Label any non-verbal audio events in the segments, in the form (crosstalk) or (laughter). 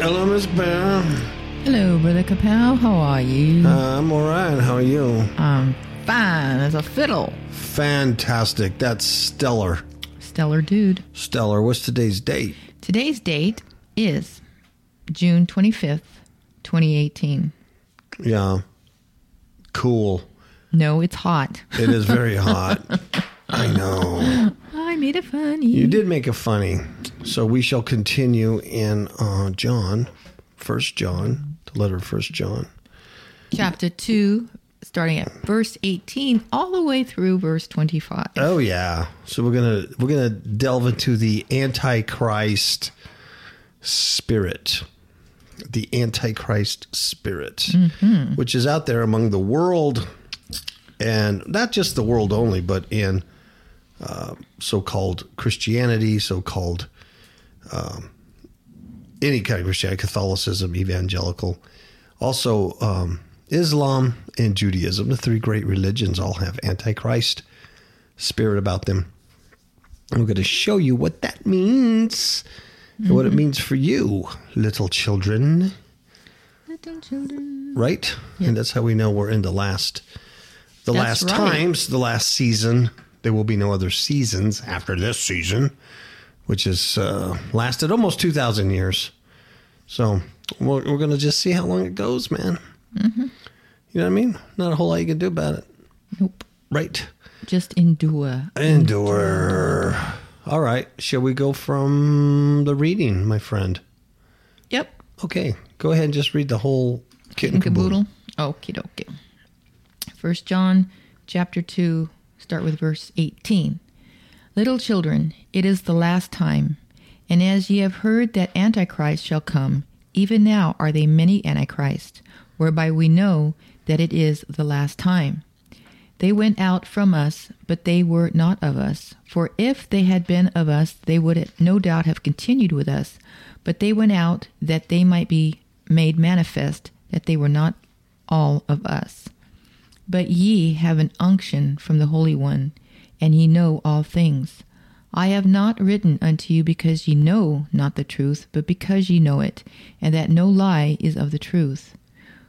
Hello, Miss Bear. Hello, Brother Capel. How are you? Uh, I'm all right. How are you? I'm fine as a fiddle. Fantastic. That's stellar. Stellar dude. Stellar. What's today's date? Today's date is June 25th, 2018. Yeah. Cool. No, it's hot. It is very (laughs) hot. I know. Made it funny. You did make it funny. So we shall continue in uh, John, First John, the letter of First John. Chapter 2, starting at verse 18, all the way through verse 25. Oh yeah. So we're gonna we're gonna delve into the Antichrist spirit, the Antichrist spirit, which is out there among the world, and not just the world only, but in uh, so-called Christianity, so-called um, any kind of Christianity, Catholicism, evangelical, also um, Islam and Judaism. The three great religions all have Antichrist spirit about them. I'm going to show you what that means and what it means for you, little children. Little children. Right? And that's how we know we're in the last, the That's last right. times, the last season. There will be no other seasons after this season, which has uh, lasted almost 2,000 years. So we're, we're going to just see how long it goes, man. Mm-hmm. You know what I mean? Not a whole lot you can do about it. Nope. Right. Just endure. Endure. All right. Shall we go from the reading, my friend? Yep. Okay. Go ahead and just read the whole kit and and caboodle. caboodle. Okie dokie. First John chapter 2, start with verse 18. Little children, it is the last time. And as ye have heard that Antichrist shall come, even now are they many Antichrists, whereby we know that it is the last time. They went out from us, but they were not of us. For if they had been of us, they would no doubt have continued with us. But they went out that they might be made manifest that they were not all of us. But ye have an unction from the Holy One, and ye know all things. I have not written unto you because ye know not the truth, but because ye know it, and that no lie is of the truth.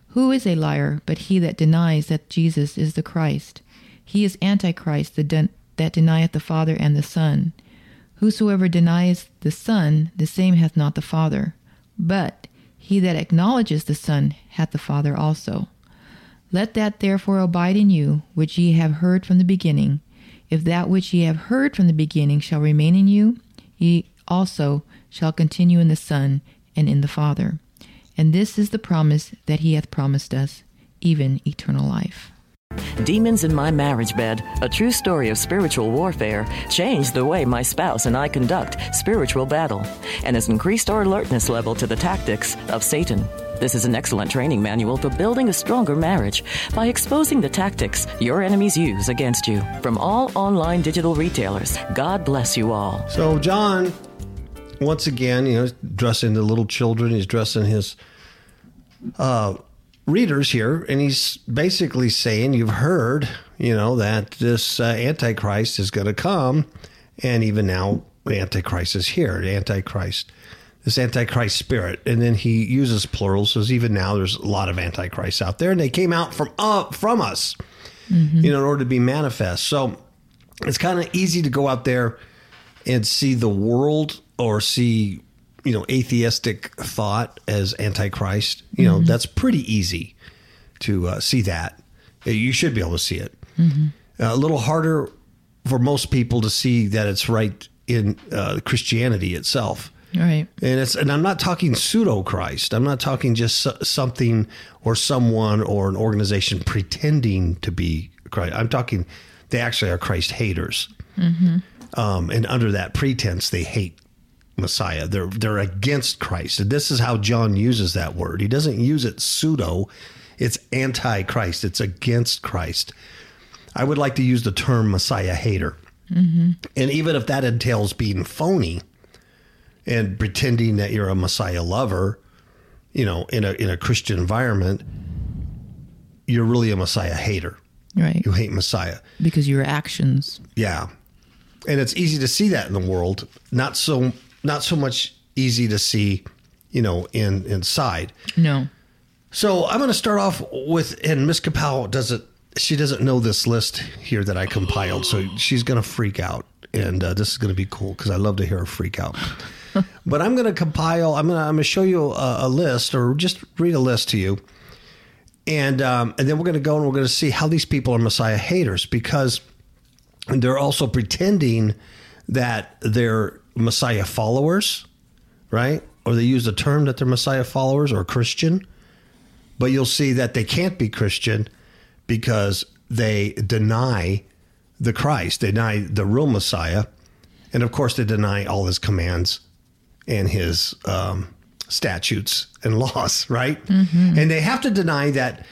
Who is a liar but he that denies that Jesus is the Christ? He is Antichrist den- that denieth the Father and the Son. Whosoever denies the Son, the same hath not the Father. But he that acknowledges the Son hath the Father also. Let that therefore abide in you, which ye have heard from the beginning. If that which ye have heard from the beginning shall remain in you, ye also shall continue in the Son and in the Father. And this is the promise that he hath promised us, even eternal life. Demons in My Marriage Bed, a true story of spiritual warfare, changed the way my spouse and I conduct spiritual battle and has increased our alertness level to the tactics of Satan. This is an excellent training manual for building a stronger marriage by exposing the tactics your enemies use against you from all online digital retailers. God bless you all. So John, once again, you know, dressing the little children. He's dressing his uh, readers here, and he's basically saying, "You've heard, you know, that this uh, Antichrist is going to come, and even now, the Antichrist is here. The Antichrist." This Antichrist spirit, and then he uses plurals. So even now, there's a lot of Antichrists out there, and they came out from uh, from us, you know, in order to be manifest. So it's kind of easy to go out there and see the world or see you know atheistic thought as antichrist. You know that's pretty easy to uh, see that. You should be able to see it. Uh, a little harder for most people to see that it's right in uh, christianity itself right. and it's and I'm not talking pseudo Christ. I'm not talking just something or someone or an organization pretending to be Christ. I'm talking they actually are Christ haters. Um, and under that pretense, they hate Messiah. They're they're against Christ. And this is how John uses that word. He doesn't use it pseudo. It's anti-Christ. It's against Christ. I would like to use the term Messiah hater. And even if that entails being phony, and pretending that you're a Messiah lover, you know, in a in a Christian environment, you're really a Messiah hater. Right. You hate Messiah. Because your actions. Yeah. And it's easy to see that in the world. Not so not so much easy to see you know, in inside. No. So I'm going to start off with, and Miss Kapow doesn't, she doesn't know this list here that I compiled, so she's going to freak out, and uh, this is going to be cool because I love to hear her freak out. (laughs) but I'm going to compile. I'm going to I'm going to show you a, a, list, or just read a list to you, and um, and then we're going to go and we're going to see how these people are Messiah haters because they're also pretending that they're Messiah followers, right? Or they use the term that they're Messiah followers or Christian but you'll see that they can't be Christian because they deny the Christ, they deny the real Messiah, and of course they deny all his commands and his um, statutes and (laughs) laws, right? Mm-hmm. And they have to deny that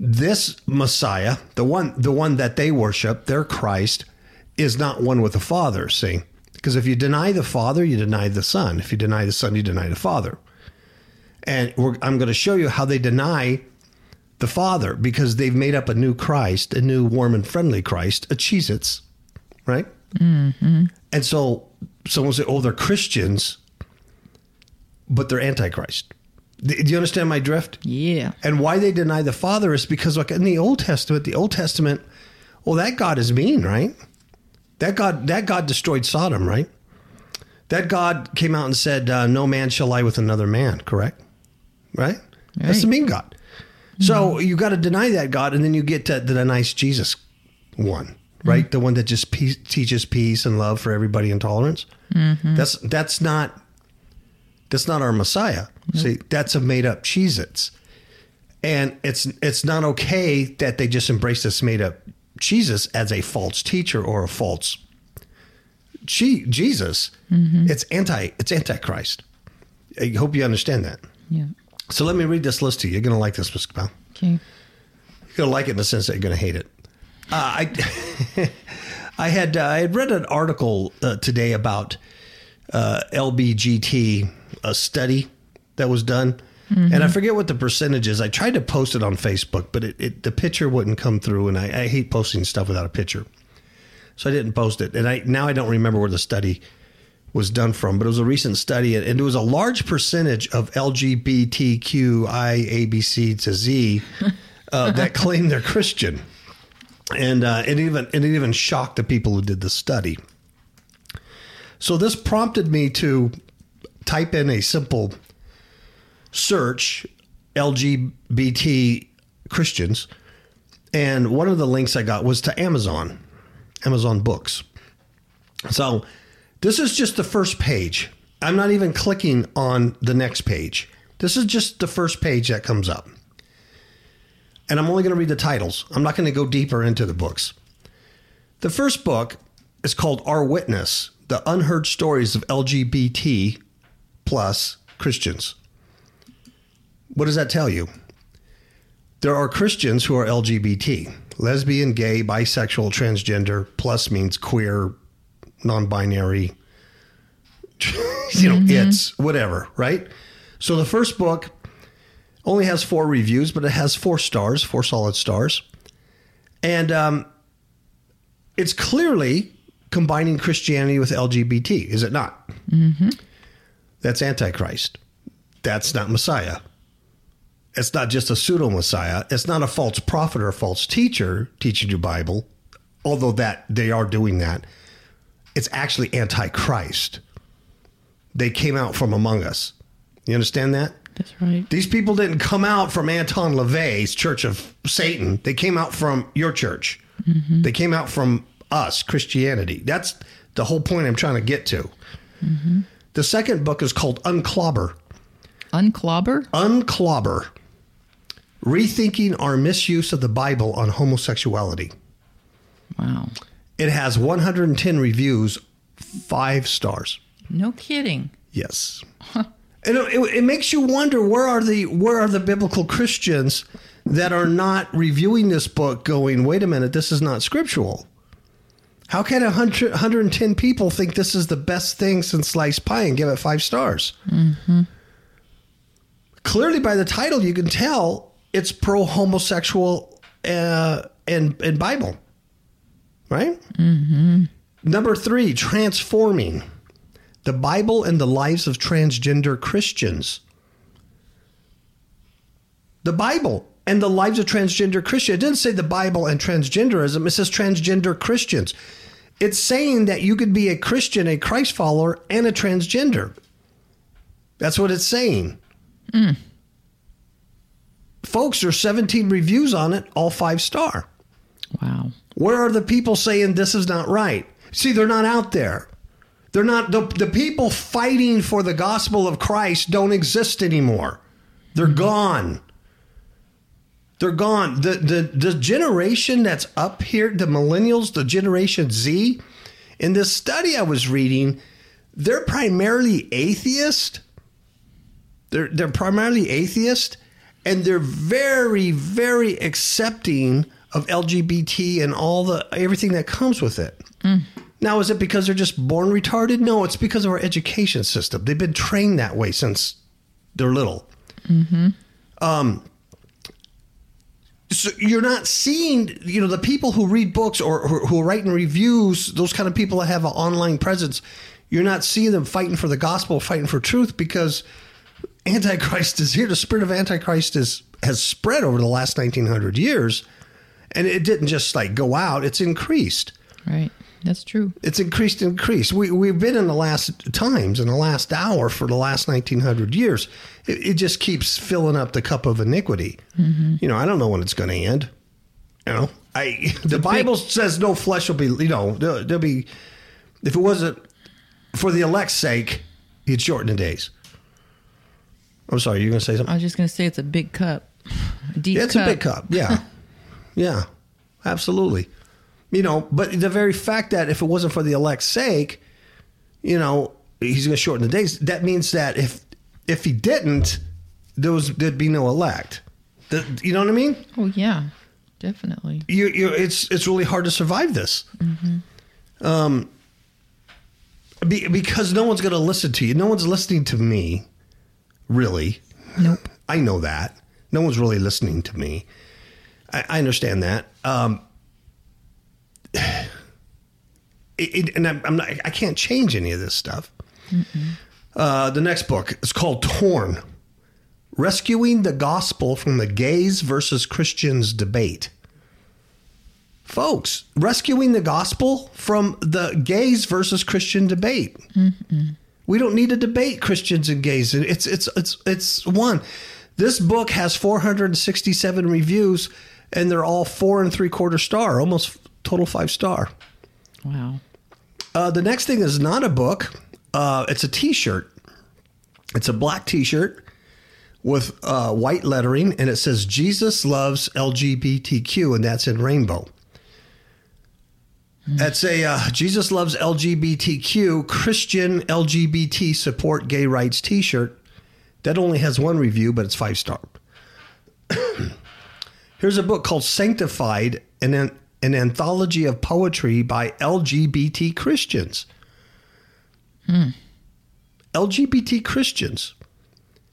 this Messiah, the one, the one that they worship, their Christ, is not one with the Father. See, because if you deny the Father, you deny the Son. If you deny the Son, you deny the Father and I'm going to show you how they deny the Father because they've made up a new Christ, a new warm and friendly Christ, a Cheez Its, right? Mm-hmm. And so someone say, oh, they're Christians, but they're Antichrist. Do you understand my drift? Yeah. And why they deny the Father is because, like in the Old Testament, the Old Testament, well, that God is mean, right? That God, that God destroyed Sodom, right? That God came out and said, uh, "No man shall lie with another man." Correct? right? right. That's the mean God. So mm-hmm. you got to deny that God, and then you get to the nice Jesus one, right? Mm-hmm. The one that just peace, teaches peace and love for everybody and tolerance. Mm-hmm. That's that's not that's not our Messiah. See, that's a made up Cheez-Its. And it's it's not okay that they just embrace this made up Jesus as a false teacher or a false Jesus. Mm-hmm. It's anti it's antichrist. I hope you understand that. Yeah. So let me read this list to you. You're going to like this, Mr. Bell. Okay. You're going to like it in the sense that you're going to hate it. Uh, I, (laughs) I had uh, I had read an article uh, today about uh, LBGT, a study that was done, mm-hmm. and I forget what the percentage is. I tried to post it on Facebook, but it, it the picture wouldn't come through, and I, I hate posting stuff without a picture, so I didn't post it. And I now I don't remember where the study was done from, but it was a recent study, and it was a large percentage of LGBTQI ABC to Z uh, (laughs) that claim they're Christian, and uh, it even it even shocked the people who did the study. So this prompted me to type in a simple search LGBT Christians, and one of the links I got was to Amazon, Amazon Books. So this is just the first page. I'm not even clicking on the next page. This is just the first page that comes up. And I'm only going to read the titles. I'm not going to go deeper into the books. The first book is called Our Witness The Unheard Stories of LGBT plus Christians. What does that tell you? There are Christians who are LGBT lesbian, gay, bisexual, transgender, plus means queer, non-binary (laughs) you know mm-hmm. it's whatever right so the first book only has four reviews but it has four stars four solid stars and um, it's clearly combining christianity with lgbt is it not mm-hmm. That's antichrist that's not messiah it's not just a pseudo messiah it's not a false prophet or a false teacher teaching you bible although that they are doing that it's actually antichrist. They came out from among us. You understand that? That's right. These people didn't come out from Anton LaVey's Church of Satan. They came out from your church. Mm-hmm. They came out from us, Christianity. That's the whole point I'm trying to get to. Mm-hmm. The second book is called Unclobber. Unclobber? Unclobber. Rethinking our misuse of the Bible on homosexuality. Wow. It has 110 reviews, five stars. No kidding. Yes. Huh. And it, it, makes you wonder where are the where are the biblical Christians that are not reviewing this book going, wait a minute, this is not scriptural. How can 100, 110 people think this is the best thing since sliced pie and give it five stars? Mm-hmm. Clearly, by the title, you can tell it's pro homosexual uh, and, and Bible right? Mm-hmm. Number three, transforming the Bible and the lives of transgender Christians. The Bible and the lives of transgender Christians. It didn't say the Bible and transgenderism, it says transgender Christians. It's saying that you could be a Christian, a Christ follower, and a transgender. That's what it's saying. Mm. Folks, there's 17 reviews on it, all five star. Wow. Where are the people saying this is not right? See, they're not out there. They're not the, the people fighting for the gospel of Christ don't exist anymore. They're mm-hmm. gone. They're gone. The, the the generation that's up here, the millennials, the generation Z, in this study I was reading, they're primarily atheist. They're they're primarily atheist and they're very, very accepting of LGBT and all the everything that comes with it. Now, is it because they're just born retarded? No, it's because of our education system. They've been trained that way since they're little. Um, so you're not seeing, you know, the people who read books or who who are writing reviews, those kind of people that have an online presence, you're not seeing them fighting for the gospel, fighting for truth because Antichrist is here. The spirit of Antichrist is has spread over the last 1900 years, and it didn't just like go out; it's increased. Right. That's true. It's increased, increased. We we've been in the last times in the last hour for the last 1900 years. It, it just keeps filling up the cup of iniquity. Mm-hmm. You know, I don't know when it's going to end. You know, I the Bible says no flesh will be. You know, there'll, there'll be. If it wasn't for the elect's sake, he'd shorten the days. I'm sorry, you're going to say something. I was just going to say it's a big cup. A deep Yeah, it's cup. a big cup. Yeah. (laughs) yeah. Absolutely. You know, but the very fact that if it wasn't for the elect's sake, you know, he's going to shorten the days. That means that if if he didn't, there was there'd be no elect. The, you know what I mean? Oh, yeah. Definitely. You, you, it's it's really hard to survive this. Um, be, because no one's going to listen to you. No one's listening to me, really. Nope. (laughs) I know that. No one's really listening to me. I, I understand that. Um, (sighs) it, it- and I'm, I'm not, I can't change any of this stuff. Uh, the next book is called Torn Rescuing the Gospel from the Gays versus Christians Debate. Folks, rescuing the gospel from the gays versus Christian debate. We don't need to debate Christians and gays. It's it's it's it's one. This book has 467 reviews, and they're all four and three quarter star, almost total five star. Wow. Uh, the next thing is not a book. Uh, it's a T-shirt. It's a black T-shirt with uh, white lettering, and it says "Jesus loves LGBTQ," and that's in rainbow. That's a uh, Jesus loves LGBTQ Christian LGBT support gay rights T-shirt. That only has one review, but it's five star. (coughs) Here's a book called Sanctified, an, an anthology of poetry by LGBT Christians. LGBT Christians.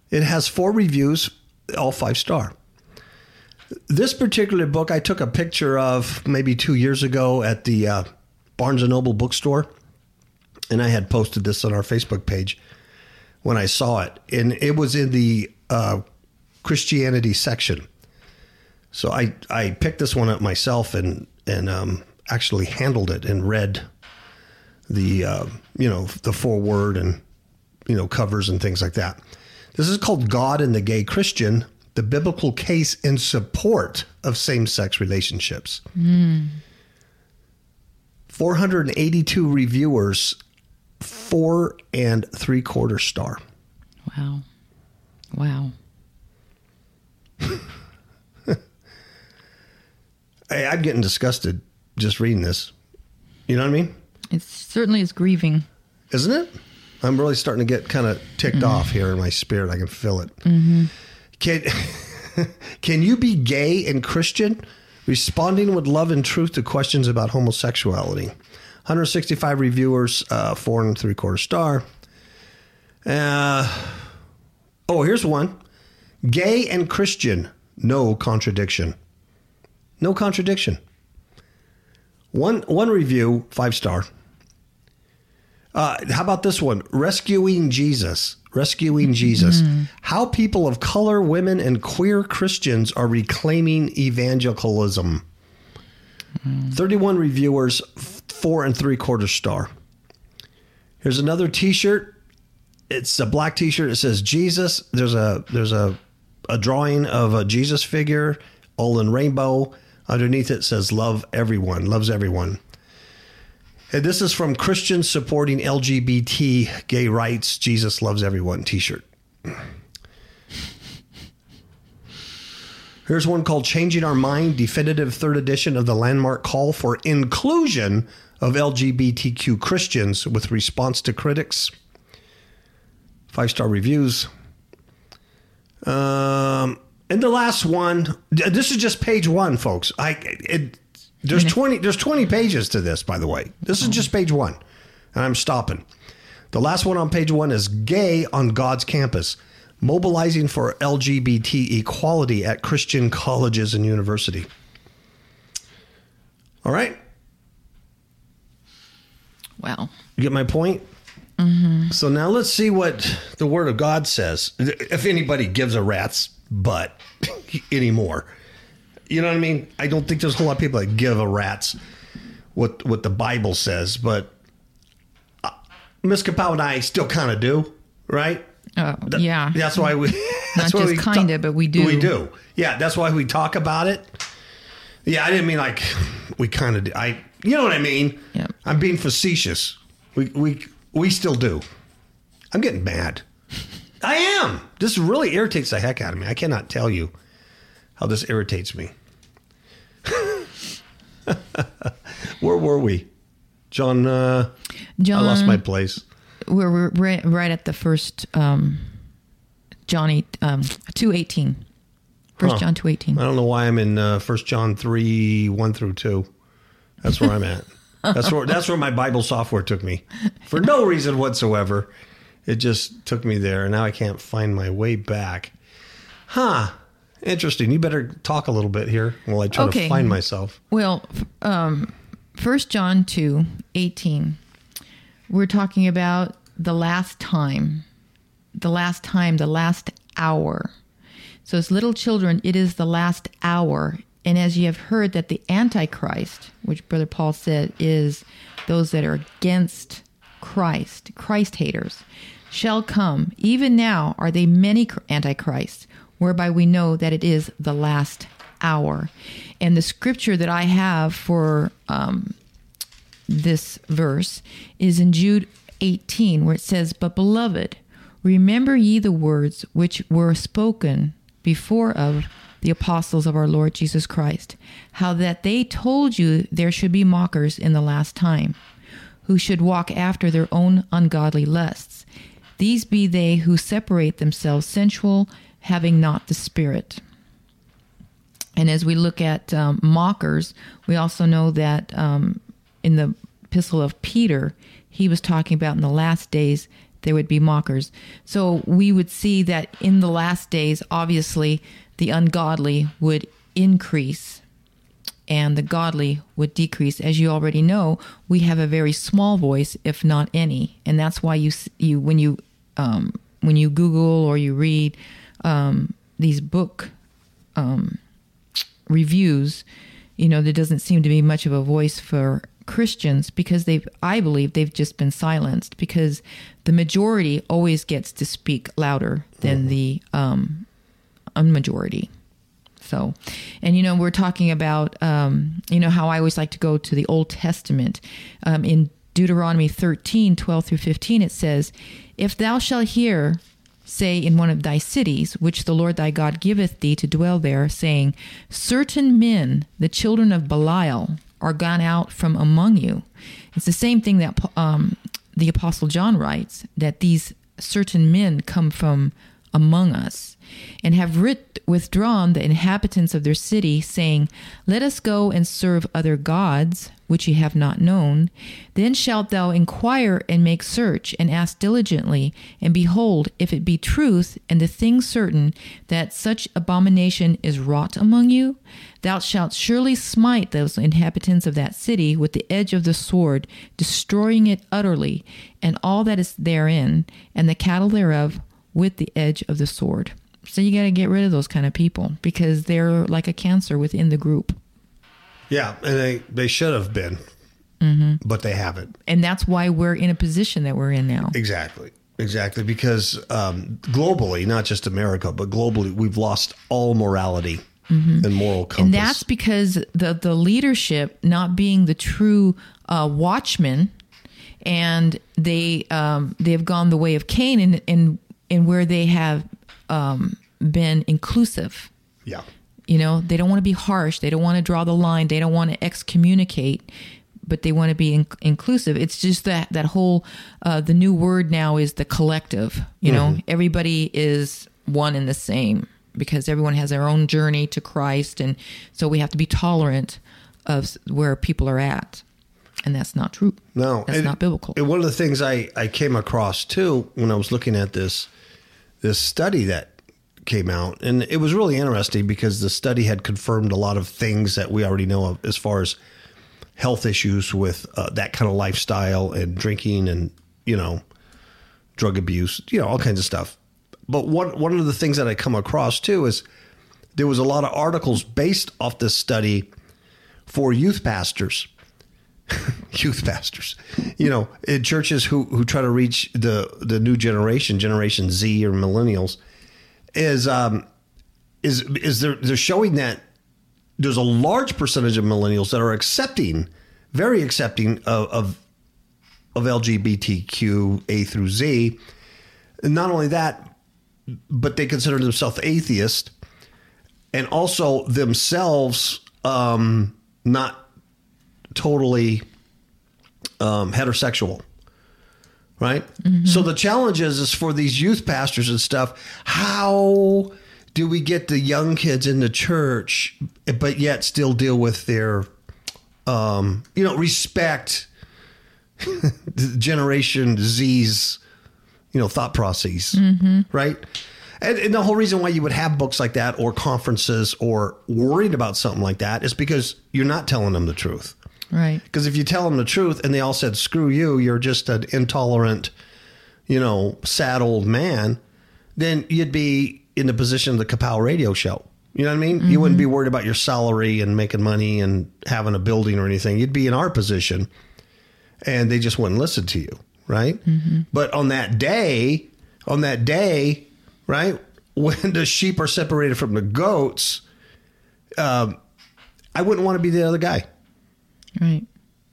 It has four reviews, all five star. This particular book I took a picture of maybe two years ago at the uh, Barnes and Noble bookstore, and I had posted this on our Facebook page when I saw it, and it was in the uh, Christianity section. So I I picked this one up myself and and um, actually handled it and read the uh, you know the foreword and you know covers and things like that. This is called God and the Gay Christian: The Biblical Case in Support of Same-Sex Relationships. 482 reviewers, four and three quarter star. Wow. Wow. (laughs) I, I'm getting disgusted just reading this. You know what I mean? It certainly is grieving. Isn't it? I'm really starting to get kind of ticked off here in my spirit. I can feel it. Can (laughs) can you be gay and Christian? Responding with love and truth to questions about homosexuality. 165 reviewers, uh, four and three quarter star. Uh, oh, here's one: gay and Christian, no contradiction. No contradiction. One one review, five star. Uh, how about this one? Rescuing Jesus. Rescuing Jesus. How people of color, women, and queer Christians are reclaiming evangelicalism. 31 reviewers, four and three quarter star. Here's another T-shirt. It's a black T-shirt. It says Jesus. There's a there's a a drawing of a Jesus figure, all in rainbow. Underneath it says "Love everyone." Loves everyone. And this is from Christians supporting LGBT gay rights. Jesus loves everyone T-shirt. Here's one called Changing Our Mind, definitive third edition of the landmark call for inclusion of LGBTQ Christians with response to critics. Five star reviews. Um, and the last one, this is just page one, folks. I it, there's twenty there's twenty pages to this, by the way. This is oh. just page one, and I'm stopping. The last one on page one is "Gay on God's Campus." Mobilizing for LGBT equality at Christian colleges and university. All right, Wow. you get my point? Mm-hmm. So now let's see what the Word of God says. If anybody gives a rat's butt (laughs) anymore, you know what I mean. I don't think there's a whole lot of people that give a rat's what what the Bible says, but uh, Miss Kapow and I still kind of do, right? Oh, Th- yeah. That's why we. Not That's why just we kinda, but we do. We do. Yeah, that's why we talk about it. Yeah, I didn't mean like we kind of. I. You know what I mean? Yep. I'm being facetious. We we we still do. I'm getting mad. I am. This really irritates the heck out of me. I cannot tell you how this irritates me. (laughs) Where were we? John, uh, John, I lost my place. we're, we're right, right at the first um, Johnny um, two eighteen. First Huh. John two eighteen. I don't know why I'm in uh, 1 John 3, 1 through 2. That's where I'm at. (laughs) That's where that's where my Bible software took me. For no reason whatsoever. It just took me there and now I can't find my way back. Huh. Interesting. You better talk a little bit here while I try Okay. to find myself. Well, um, First John two eighteen. We're talking about the last time, the last time, the last hour. So, as little children, it is the last hour. And as you have heard that the Antichrist, which Brother Paul said is those that are against Christ, Christ haters, shall come. Even now are they many Antichrists, whereby we know that it is the last hour. And the scripture that I have for um, this verse is in Jude 18, where it says, But beloved, remember ye the words which were spoken before of the apostles of our Lord Jesus Christ, how that they told you there should be mockers in the last time, who should walk after their own ungodly lusts. These be they who separate themselves sensual, having not the Spirit. And as we look at um, mockers, we also know that um, in the epistle of Peter, he was talking about in the last days there would be mockers. So we would see that in the last days, obviously, the ungodly would increase and the godly would decrease. As you already know, we have a very small voice, if not any, and that's why you you when you um, when you Google or you read um, these book um, reviews, you know, there doesn't seem to be much of a voice for Christians because they've, I believe, they've just been silenced because the majority always gets to speak louder than the um, unmajority. So, and you know, we're talking about, um, you know, how I always like to go to the Old Testament. Um, in Deuteronomy 13, 12 through 15, it says, If thou shalt hear, say, in one of thy cities, which the Lord thy God giveth thee to dwell there, saying, Certain men, the children of Belial, are gone out from among you. It's the same thing that um, the Apostle John writes, that these certain men come from among us, and have writ- withdrawn the inhabitants of their city, saying, Let us go and serve other gods, which ye have not known. Then shalt thou inquire and make search, and ask diligently, and behold, if it be truth, and the thing certain, that such abomination is wrought among you, thou shalt surely smite those inhabitants of that city with the edge of the sword, destroying it utterly, and all that is therein, and the cattle thereof with the edge of the sword. So you got to get rid of those kind of people because they're like a cancer within the group. Yeah, and they they should have been, but they haven't. And that's why we're in a position that we're in now. Exactly. Exactly. Because um, globally, not just America, but globally, we've lost all morality and moral compass. And that's because the the leadership not being the true uh, watchman, and they um, they have gone the way of Cain, and and and where they have um, been inclusive. yeah. You know, they don't want to be harsh. They don't want to draw the line. They don't want to excommunicate, but they want to be in- inclusive. It's just that that whole uh, the new word now is the collective. You know, everybody is one and the same because everyone has their own journey to Christ, and so we have to be tolerant of where people are at, and that's not true. No, that's and- not biblical. And one of the things I, I came across too when I was looking at this this study that came out, and it was really interesting because the study had confirmed a lot of things that we already know of as far as health issues with uh, that kind of lifestyle and drinking and you know drug abuse, you know all kinds of stuff. But one one of the things that I come across too is there was a lot of articles based off this study for youth pastors (laughs) youth pastors, you know, in churches who who try to reach the the new generation, Generation Z or millennials, is um is is they're they're showing that there's a large percentage of millennials that are accepting, very accepting of of, of LGBTQ A through Z. And not only that, but they consider themselves atheist, and also themselves um, not totally um, heterosexual right? So the challenge is, is for these youth pastors and stuff how do we get the young kids in the church but yet still deal with their um, you know respect (laughs) generation z's you know thought processes right? And, and the whole reason why you would have books like that or conferences or worried about something like that is because you're not telling them the truth right. because if you tell them the truth and they all said, screw you, you're just an intolerant, you know, sad old man, then you'd be in the position of the Kapow radio show. You know what I mean? You wouldn't be worried about your salary and making money and having a building or anything. You'd be in our position and they just wouldn't listen to you. Right. But on that day, on that day, right, (laughs) when the sheep are separated from the goats, um, I wouldn't want to be the other guy Right.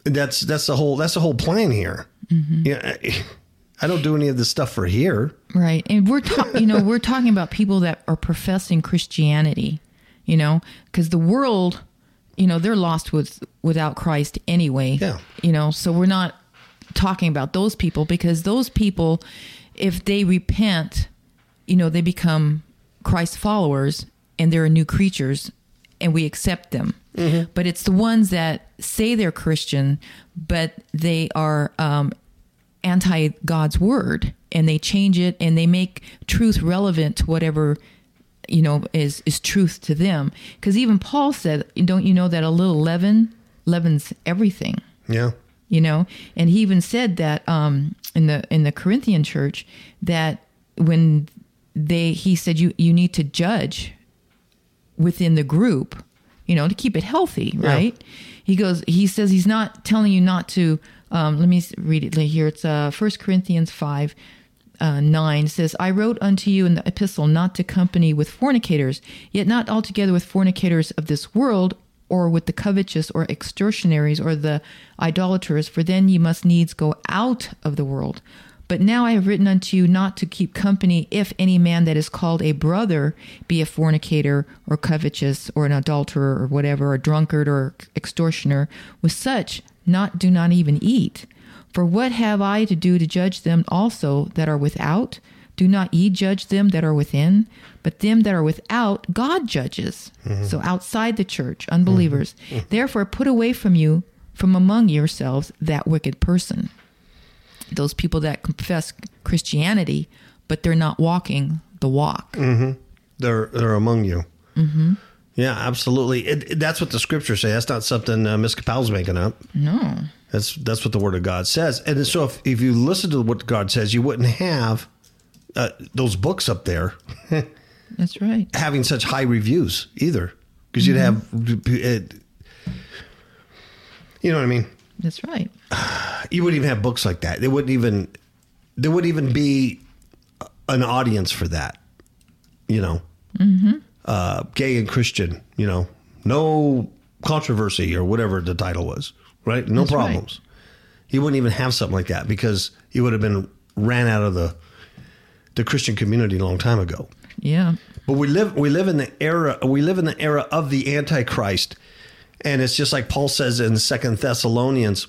that's that's the whole that's the whole plan here. Mm-hmm. Yeah, I, I don't do any of this stuff for here. Right. And we're talking, you know, we're talking about people that are professing Christianity, you know, because the world, you know, they're lost with without Christ anyway. Yeah. You know, so we're not talking about those people because those people, if they repent, you know, they become Christ followers and they're new creatures and we accept them. But it's the ones that say they're Christian, but they are um, anti God's word and they change it and they make truth relevant to whatever you know is is truth to them. Because even paul said don't you know that a little leaven leavens everything? Yeah, you know? And he even said that um in the in the corinthian church that when they he said you you need to judge within the group you know to keep it healthy right? He goes he says he's not telling you not to um let me read it here. It's uh first corinthians 5 uh, 9 says, I wrote unto you in the epistle not to company with fornicators, yet not altogether with fornicators of this world, or with the covetous, or extortionaries, or the idolaters, for then ye must needs go out of the world. But now I have written unto you not to keep company if any man that is called a brother be a fornicator, or covetous, or an adulterer, or whatever, or drunkard, or extortioner. With such, not do not even eat. For what have I to do to judge them also that are without? Do not ye judge them that are within, but them that are without, God judges. Mm-hmm. So outside the church, unbelievers. Mm-hmm. Mm-hmm. Therefore, put away from you, from among yourselves, that wicked person. Those people that confess Christianity, but they're not walking the walk. They're they're among you. Mm-hmm. Yeah, absolutely. It, it- that's what the scriptures say. That's not something uh, Miss Capel's making up. No. That's that's what the Word of God says. And so, if, if you listen to what God says, you wouldn't have uh, those books up there (laughs) That's right. having such high reviews either, because you'd have, it, you know what I mean. That's right. (sighs) You wouldn't even have books like that. There wouldn't even there wouldn't even be an audience for that. You know, uh, gay and Christian. You know, no controversy or whatever the title was. Right? No That's right. problems. You wouldn't even have something like that because you would have been ran out of the the Christian community a long time ago. Yeah. But we live we live in the era we live in the era of the Antichrist. And it's just like Paul says in Second Thessalonians,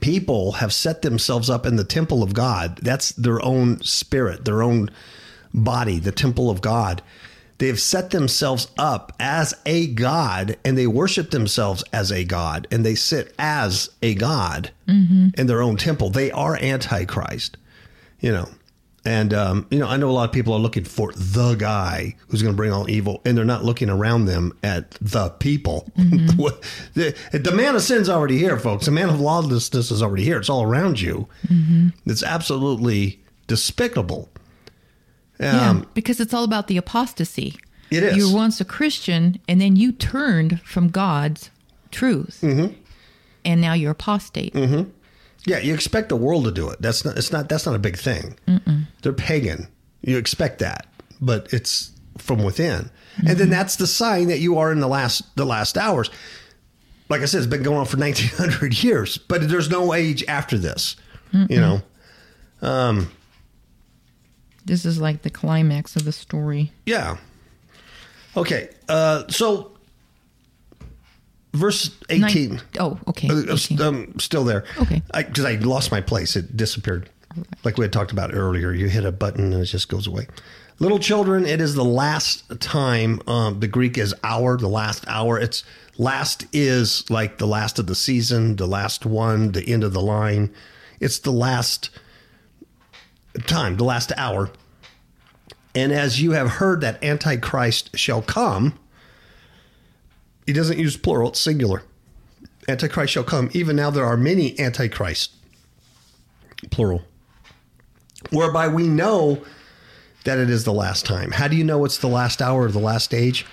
people have set themselves up in the temple of God. That's their own spirit, their own body, the temple of God. They've set themselves up as a God and they worship themselves as a God and they sit as a God mm-hmm. in their own temple. They are Antichrist, you know. And, um, you know, I know a lot of people are looking for the guy who's going to bring all evil, and they're not looking around them at the people. (laughs) the, the man of sin's already here, folks. The man of lawlessness is already here. It's all around you. It's absolutely despicable. Yeah, Um, because it's all about the apostasy. It is. You were once a Christian, and then you turned from God's truth, Mm-hmm. and now you're apostate. Yeah, you expect the world to do it. That's not. It's not. That's not a big thing. They're pagan. You expect that, but it's from within, and then that's the sign that you are in the last the last hours. Like I said, it's been going on for (laughs) nineteen hundred years, but there's no age after this. You know. um, This is like the climax of the story. Yeah. Okay. Uh, so, verse eighteen. Nine- oh, okay. Uh, 18. um, still there. Okay. Because I, lost my place. It disappeared. Like we had talked about earlier. You hit a button and it just goes away. Little children, it is the last time. Um, the Greek is hour, the last hour. It's last is like the last of the season, the last one, the end of the line. It's the last time, the last hour. And as you have heard that Antichrist shall come, he doesn't use plural, it's singular. Antichrist shall come. Even now, there are many Antichrist, plural, whereby we know that it is the last time. How do you know it's the last hour or the last age?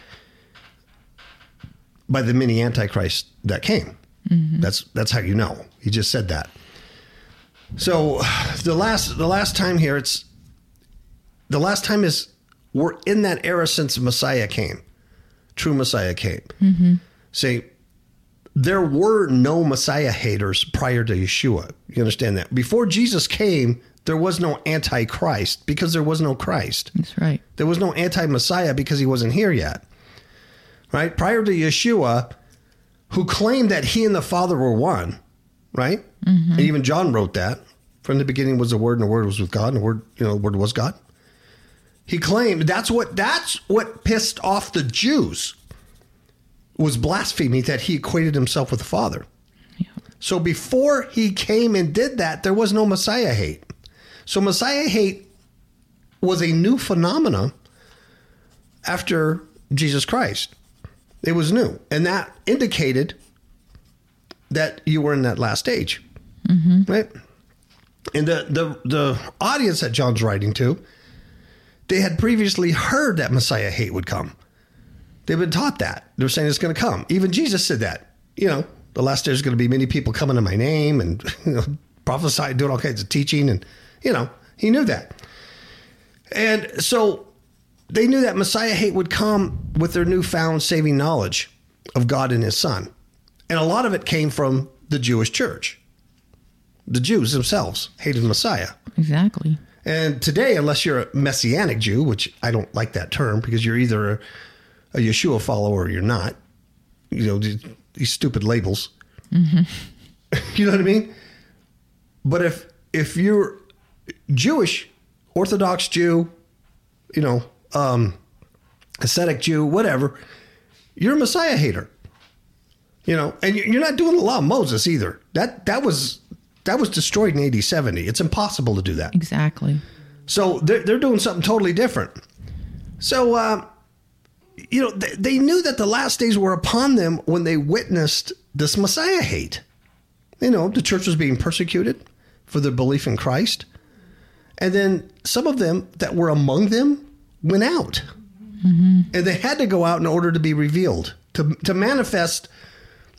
By the many Antichrists that came. Mm-hmm. That's that's how you know. He just said that. So the last the last time here, it's the last time is we're in that era since Messiah came, true Messiah came. Mm-hmm. See, there were no Messiah haters prior to Yeshua. You understand that? Before Jesus came, there was no Antichrist because there was no Christ. That's right. There was no anti Messiah because he wasn't here yet. Right? Prior to Yeshua, who claimed that he and the Father were one, right? Mm-hmm. And even John wrote that. From the beginning was the Word, and the Word was with God, and the Word, you know, the Word was God. He claimed that's what that's what pissed off the Jews was blasphemy that he equated himself with the Father. So before he came and did that, there was no Messiah hate. So Messiah hate was a new phenomenon after Jesus Christ. It was new, and that indicated that you were in that last stage, mm-hmm. right? And the the the audience that John's writing to, they had previously heard that Messiah hate would come. They've been taught that. They're saying it's going to come. Even Jesus said that. You know, the last there's going to be many people coming in my name and (laughs) you know prophesying, doing all kinds of teaching, and you know he knew that. And so they knew that Messiah hate would come with their newfound saving knowledge of God and His Son, and a lot of it came from the Jewish church. The Jews themselves hated Messiah. Exactly. And today, unless you're a messianic Jew, which I don't like that term because you're either a, a Yeshua follower or you're not, you know, these, these stupid labels. (laughs) you know what I mean? But if if you're Jewish, Orthodox Jew, you know, um, ascetic Jew, whatever, you're a Messiah hater. You know, and you're not doing the law of Moses either. That that was that was destroyed in AD 70. It's impossible to do that. Exactly. So they're, they're doing something totally different. So, uh, you know, they, they knew that the last days were upon them when they witnessed this Messiah hate. You know, the church was being persecuted for their belief in Christ. And then some of them that were among them went out. And they had to go out in order to be revealed, to, to manifest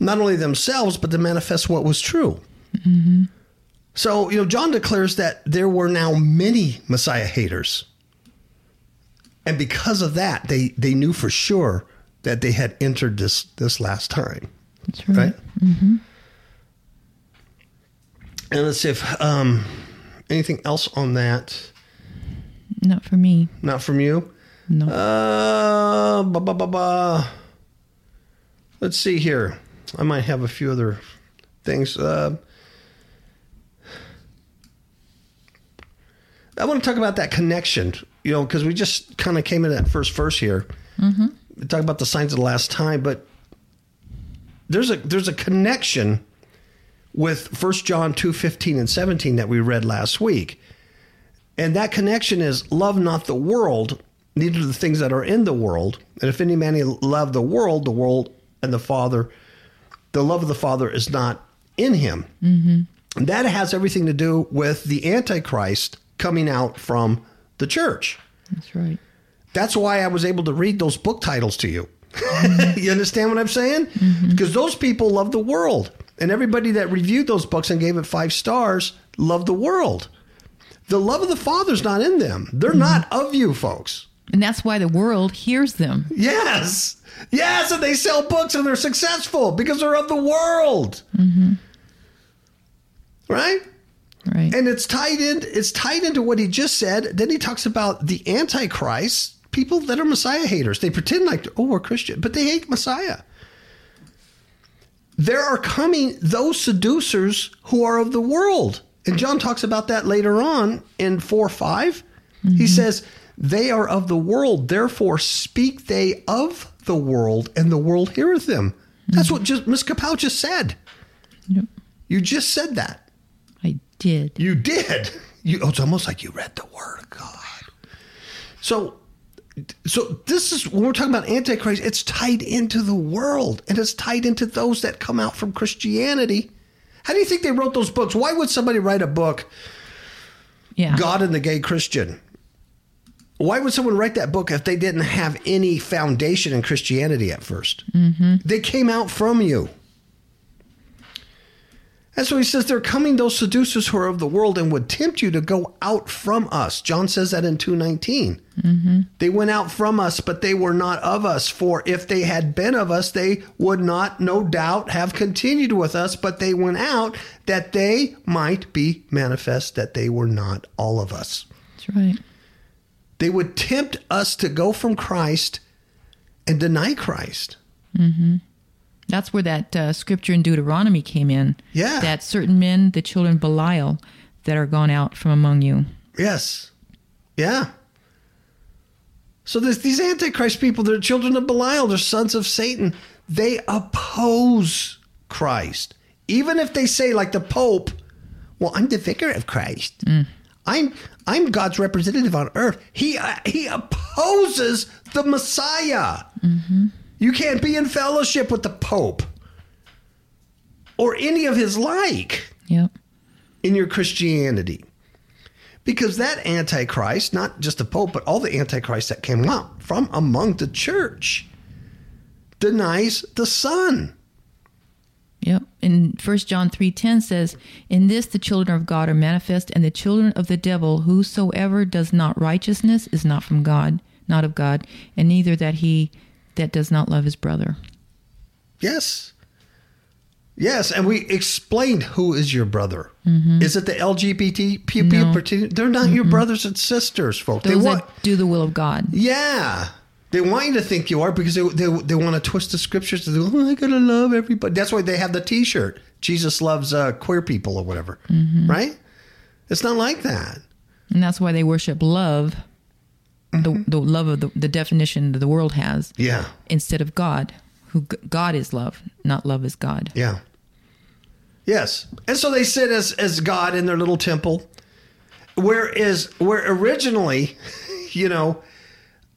not only themselves, but to manifest what was true. So, you know, John declares that there were now many Messiah haters. And because of that, they, they knew for sure that they had entered this, this last time. That's right. Right? And let's see if um, anything else on that. Not for me. Not from you. No. Uh, ba, ba, ba, ba. Let's see here. I might have a few other things. Uh, I want to talk about that connection, you know, because we just kind of came in that first verse here. Mm-hmm. We about the signs of the last time, but there's a there's a connection with First John two fifteen and seventeen that we read last week. And that connection is love not the world, neither the things that are in the world. And if any man love the world, the world and the Father, the love of the Father is not in him. Mm-hmm. That has everything to do with the Antichrist coming out from the church. That's right. That's why I was able to read those book titles to you. (laughs) you understand what I'm saying? Mm-hmm. Because those people love the world. And everybody that reviewed those books and gave it five stars loved the world. The love of the Father's not in them. They're mm-hmm. not of you, folks. And that's why the world hears them. Yes. Yes. And they sell books and they're successful because they're of the world. Mm-hmm. Right? Right. And it's tied in it's tied into what he just said. Then he talks about the antichrist, people that are Messiah haters. They pretend like oh we're Christian, but they hate Messiah. There are coming those seducers who are of the world. And John talks about that later on in 4 5. He mm-hmm. says, They are of the world, therefore speak they of the world, and the world heareth them. That's mm-hmm. what just Miss Kapow just said. Yep. You just said that. Did. You did. You, oh, it's almost like you read the word of God. So, so this is when we're talking about Antichrist. It's tied into the world, and it's tied into those that come out from Christianity. How do you think they wrote those books? Why would somebody write a book, Yeah. God and the Gay Christian? Why would someone write that book if they didn't have any foundation in Christianity at 1st mm-hmm. They came out from you. That's so he says they're coming those seducers who are of the world and would tempt you to go out from us. John says that in 219. Mm-hmm. They went out from us, but they were not of us. For if they had been of us, they would not, no doubt, have continued with us, but they went out that they might be manifest that they were not all of us. That's right. They would tempt us to go from Christ and deny Christ. Mm-hmm. That's where that uh, scripture in Deuteronomy came in. Yeah. That certain men, the children of Belial, that are gone out from among you. Yes. Yeah. So there's these Antichrist people, they're children of Belial, they're sons of Satan. They oppose Christ. Even if they say, like the Pope, well, I'm the vicar of Christ. I'm I'm God's representative on earth. He uh, he opposes the Messiah. You can't be in fellowship with the Pope or any of his like Yep. in your Christianity. Because that Antichrist, not just the Pope, but all the Antichrists that came out from among the church, denies the Son. Yep. And First John 3:10 says, "In this the children of God are manifest, and the children of the devil, whosoever does not righteousness is not from God, not of God, and neither that he that does not love his brother." Yes. Yes, and we explained who is your brother. Is it the LGBT people? No. They're not your brothers and sisters, folks. Those they want, do the will of God. yeah, they want you to think you are because they they, they want to twist the scriptures to do. Oh, I gotta love everybody. That's why they have the T-shirt. Jesus loves uh, queer people or whatever, right? It's not like that. And that's why they worship love, the, the love of the, the definition that the world has, Yeah. instead of God, who God is love, not love is God. Yeah. Yes. And so they sit as as God in their little temple. Whereas where originally, (laughs) you know,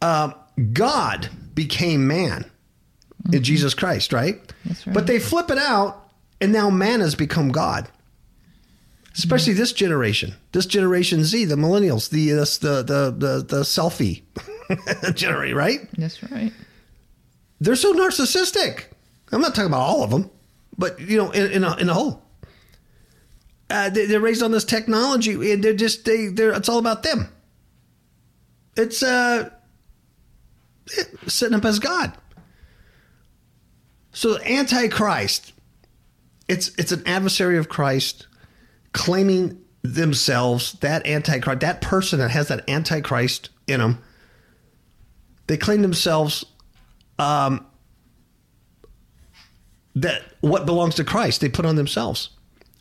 uh, God became man in Jesus Christ, right? That's right. But they flip it out, and now man has become God. Especially this generation, this generation Z, the millennials, the the the the the selfie (laughs) generation, right? That's right. they're so narcissistic. I'm not talking about all of them, but you know, in in a, in a whole, uh, they, they're raised on this technology, and they're just they they're it's all about them. It's uh, setting up as God. So the Antichrist, it's it's an adversary of Christ, claiming themselves that Antichrist, that person that has that Antichrist in them. They claim themselves um, that what belongs to Christ they put on themselves,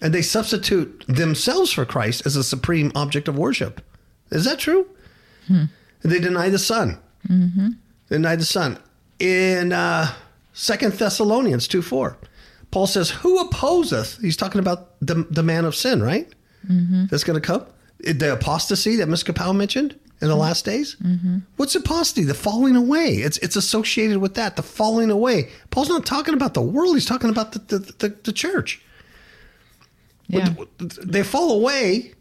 and they substitute themselves for Christ as a supreme object of worship. Is that true? They deny the Son. Mm-hmm. They deny the Son. In uh, Second Thessalonians two four, Paul says, "Who opposeth?" He's talking about the the man of sin, right? Mm-hmm. That's going to come. The apostasy that Ms. Kapow mentioned in the mm-hmm. last days. Mm-hmm. What's apostasy? The falling away. It's it's associated with that. The falling away. Paul's not talking about the world. He's talking about the the, the, the church. Yeah. They fall away,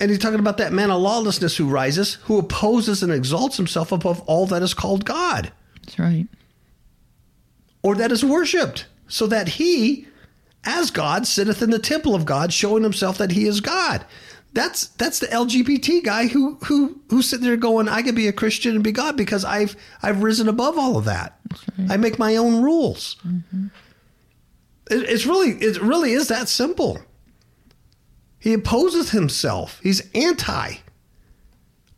and he's talking about that man of lawlessness who rises, who opposes and exalts himself above all that is called God That's right. or that is worshipped, so that he, as God, sitteth in the temple of God, showing himself that he is God. That's that's the LGBT guy who who who's sitting there going, I could be a Christian and be God because I've I've risen above all of that. I make my own rules. Mm-hmm. It, it's really it really is that simple. He opposes himself. He's anti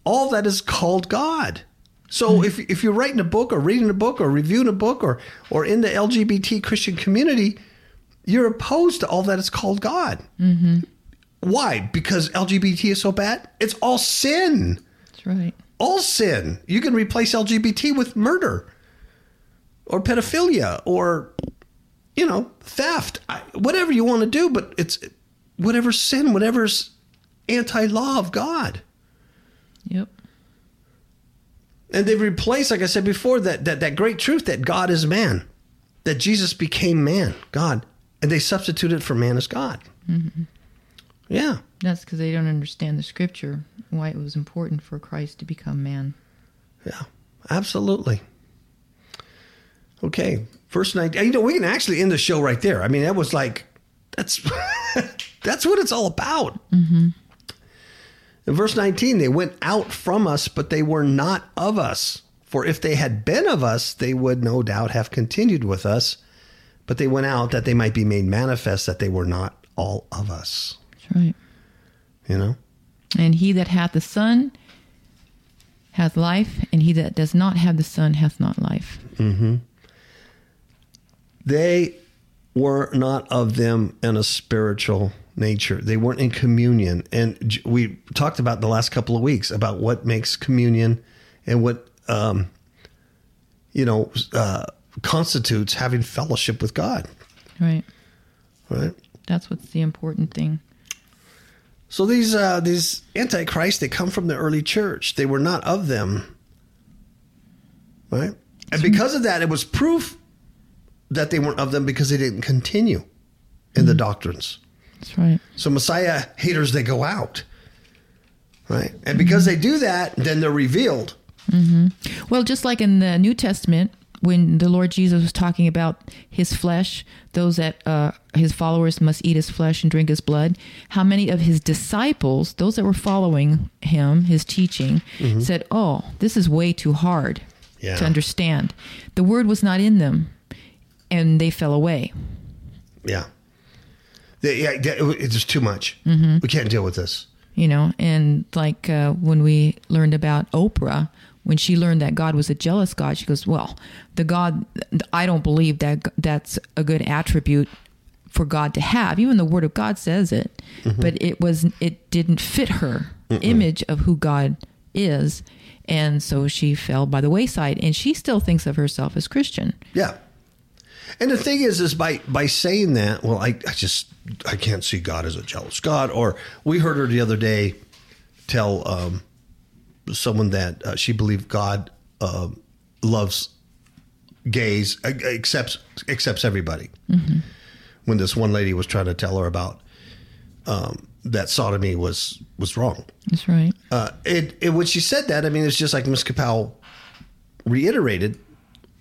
all that is called God. So mm-hmm. if if you're writing a book or reading a book or reviewing a book or or in the LGBT Christian community, you're opposed to all that is called God. Mm-hmm. Why? Because LGBT is so bad? It's all sin. That's right. All sin. You can replace LGBT with murder or pedophilia or you know theft, I- whatever you want to do. But it's whatever sin, whatever's anti-law of God. Yep. And they've replaced, like I said before, that, that, that great truth that God is man, that Jesus became man, God, and they substituted for man as God. Mm-hmm. Yeah. That's because they don't understand the scripture, why it was important for Christ to become man. Yeah, absolutely. Okay, verse 19. You know, we can actually end the show right there. I mean, that was like, that's (laughs) that's what it's all about. Mm-hmm. In verse 19, they went out from us, but they were not of us. For if they had been of us, they would no doubt have continued with us. But they went out that they might be made manifest that they were not all of us. That's right. You know? And he that hath the Son hath life, and he that does not have the Son hath not life. Mm-hmm. they were not of them in a spiritual nature. They weren't in communion. And we talked about the last couple of weeks about what makes communion and what, um, you know, uh, constitutes having fellowship with God, Right. right? That's what's the important thing. So these uh, these antichrists, they come from the early church. They were not of them, right? And because of that, it was proof that they weren't of them because they didn't continue in the doctrines. That's right. So Messiah haters, they go out, right? And because they do that, then they're revealed. Well, just like in the New Testament, when the Lord Jesus was talking about his flesh, those that uh, his followers must eat his flesh and drink his blood, how many of his disciples, those that were following him, his teaching, said, Oh, this is way too hard Yeah. to understand. The word was not in them, and they fell away. Yeah, yeah, it's just too much. We can't deal with this. you know and like uh, when we learned about oprah when she learned that god was a jealous god she goes well the god i don't believe that that's a good attribute for God to have. Even the Word of God says it, but it was it didn't fit her image of who God is, and so she fell by the wayside. And she still thinks of herself as Christian. Yeah. And the thing is, is by by saying that, well, I, I just I can't see God as a jealous God. Or we heard her the other day tell um, someone that uh, she believed God uh, loves gays, accepts accepts everybody. When this one lady was trying to tell her about um, that sodomy was was wrong. That's right. Uh, it, it when she said that, I mean, it's just like Miss Capel reiterated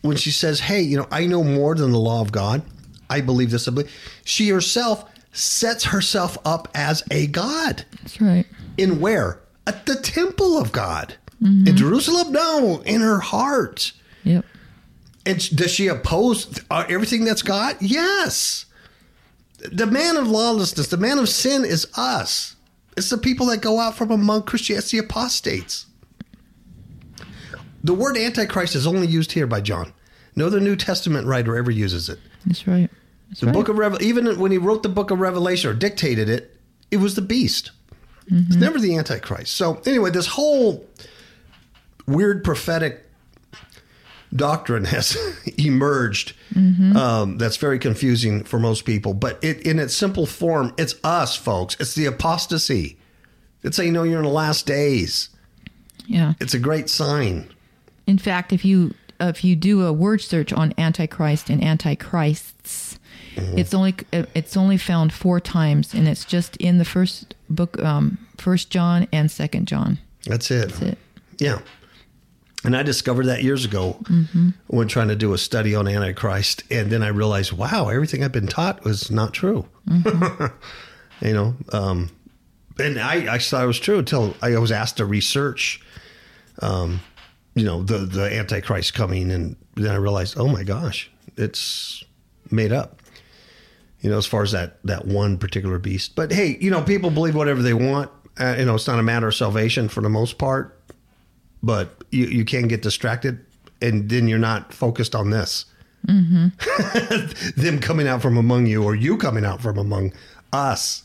when she says, "Hey, you know, I know more than the law of God. I believe this. I believe." She herself sets herself up as a god That's right. in where at the temple of God in Jerusalem. No, in her heart. Yep. And does she oppose uh, everything that's God? Yes. The man of lawlessness, the man of sin is us. It's the people that go out from among Christianity, the apostates. The word antichrist is only used here by John. No other New Testament writer ever uses it. That's right. That's The right. book of Revel, even when he wrote the book of Revelation or dictated it, it was the beast. It's never the Antichrist. So anyway, this whole weird prophetic doctrine has (laughs) emerged. Um, that's very confusing for most people. But it, in its simple form, it's us, folks. It's the apostasy. It's how you know you're in the last days. yeah. It's a great sign. In fact, if you if you do a word search on antichrist and antichrists, it's only it's only found four times, and it's just in the first book, um, First John and Second John. That's it. That's it. Yeah. And I discovered that years ago when trying to do a study on Antichrist. And then I realized, wow, everything I've been taught was not true. (laughs) you know, um, and I, I thought it was true until I was asked to research, um, you know, the, the Antichrist coming. And then I realized, oh my gosh, it's made up. You know, as far as that that one particular beast. But hey, you know, people believe whatever they want. Uh, you know, it's not a matter of salvation for the most part but you, you can get distracted and then you're not focused on this. (laughs) Them coming out from among you or you coming out from among us.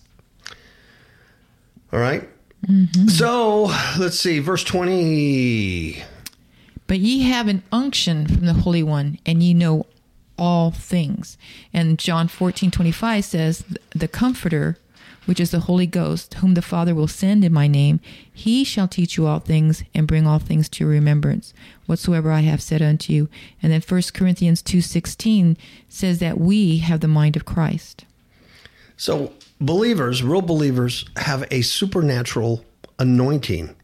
All right? So let's see, verse 20. But ye have an unction from the Holy One, and ye know all things. And John fourteen twenty five says, The Comforter, which is the Holy Ghost, whom the Father will send in my name, he shall teach you all things and bring all things to your remembrance, whatsoever I have said unto you. And then First Corinthians two sixteen says that we have the mind of Christ. So believers, real believers, have a supernatural anointing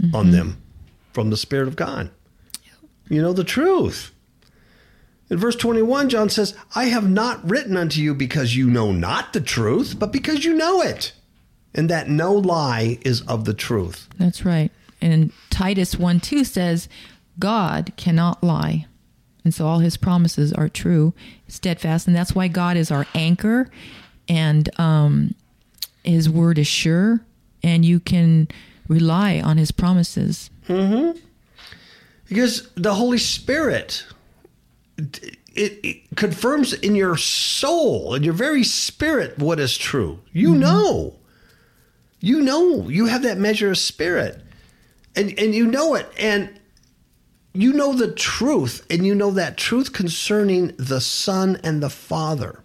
on mm-hmm. them from the Spirit of God. You know the truth. In verse 21, John says, I have not written unto you because you know not the truth, but because you know it. And that no lie is of the truth. That's right. And Titus 1 2 says, God cannot lie. And so all his promises are true, steadfast. And that's why God is our anchor and um, his word is sure. And you can rely on his promises. Because the Holy Spirit, it, it confirms in your soul, in your very spirit, what is true. You mm-hmm. know. You know. You have that measure of spirit. And, and you know it. And you know the truth. And you know that truth concerning the Son and the Father.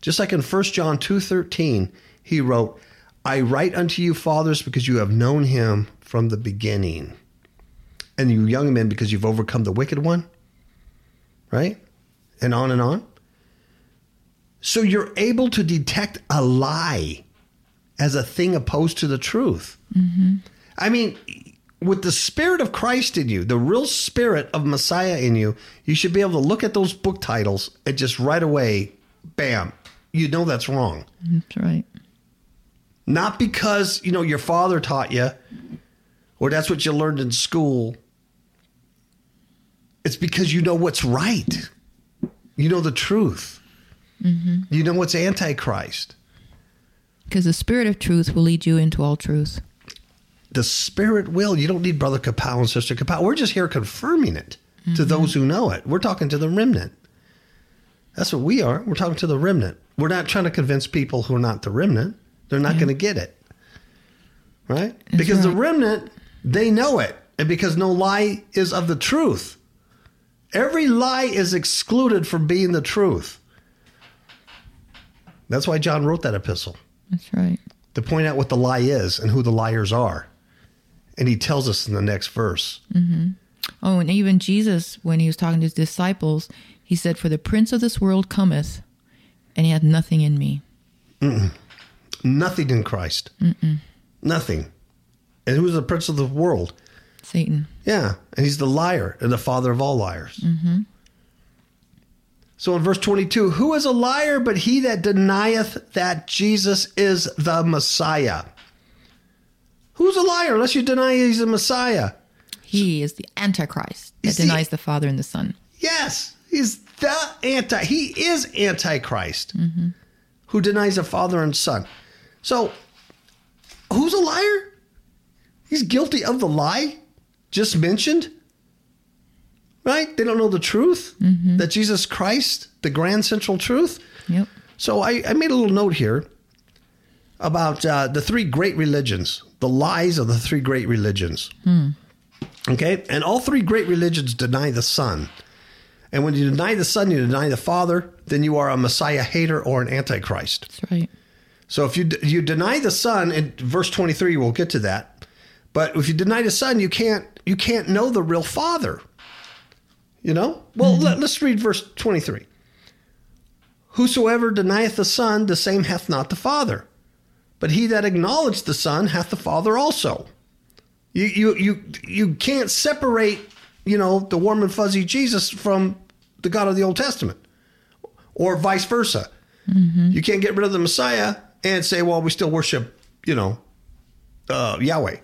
Just like in 1 John 2.13, he wrote, I write unto you, fathers, because you have known him from the beginning and you young men because you've overcome the wicked one right? And on and on. So you're able to detect a lie as a thing opposed to the truth. Mm-hmm. I mean with the spirit of christ in you the real spirit of messiah in you you should be able to look at those book titles and just right away bam you know that's wrong. That's right. not because you know your father taught you or that's what you learned in school it's because you know what's right you know the truth mm-hmm. you know what's antichrist Because the spirit of truth will lead you into all truth. the spirit will you don't need brother kapow and sister kapow we're just here confirming it to mm-hmm. those who know it we're talking to the remnant That's what we are. We're talking to the remnant. We're not trying to convince people who are not the remnant. They're not going to get it. Right? because the remnant, they know it. And because no lie is of the truth. Every lie is excluded from being the truth. That's why John wrote that epistle That's right. to point out what the lie is and who the liars are. And he tells us in the next verse. Mm-hmm. Oh, and even Jesus, when he was talking to his disciples, he said, For the prince of this world cometh, and he hath nothing in me. Nothing in Christ. Nothing. And who's the prince of the world? Satan. Yeah. And he's the liar and the father of all liars. Mm-hmm. So in verse 22, who is a liar but he that denieth that Jesus is the Messiah? Who's a liar unless you deny he's the Messiah? He is the Antichrist that he- denies the Father and the Son. Yes, he's the anti. He is antichrist mm-hmm. who denies the father and son. So, who's a liar? He's guilty of the lie just mentioned. Right? They don't know the truth that Jesus Christ, the grand central truth. Yep. So I, I made a little note here about uh, the three great religions, the lies of the three great religions. Okay, and all three great religions deny the Son. And when you deny the Son, you deny the Father, then you are a Messiah hater or an Antichrist. That's right. So if you you deny the Son, in verse twenty three, we'll get to that. But if you deny the Son, you can't you can't know the real Father. You know. Well, let, let's read verse twenty three. Whosoever denieth the Son, the same hath not the Father. But he that acknowledgeth the Son hath the Father also. You you you you can't separate, you know, the warm and fuzzy Jesus from the God of the Old Testament, or vice versa. You can't get rid of the Messiah and say, "Well, we still worship," you know, uh, Yahweh.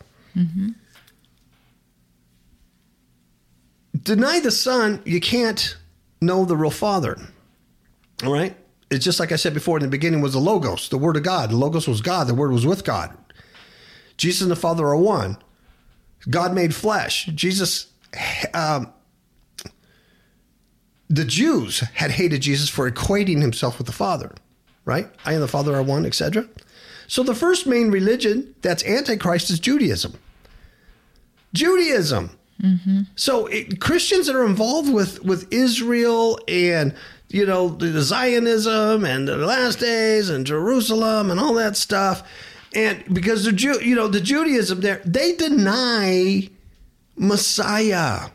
Deny the Son, you can't know the real Father. All right. It's just like I said before. In the beginning was the Logos, the Word of God. The Logos was God. The Word was with God. Jesus and the Father are one. God made flesh. Jesus, um, the Jews had hated Jesus for equating himself with the Father, right? I and the Father are one, etc. So the first main religion that's antichrist is Judaism. Judaism. Mm-hmm. So it, Christians that are involved with with Israel and you know the Zionism and the last days and Jerusalem and all that stuff, and because the Jew, you know the Judaism there, they deny Messiah.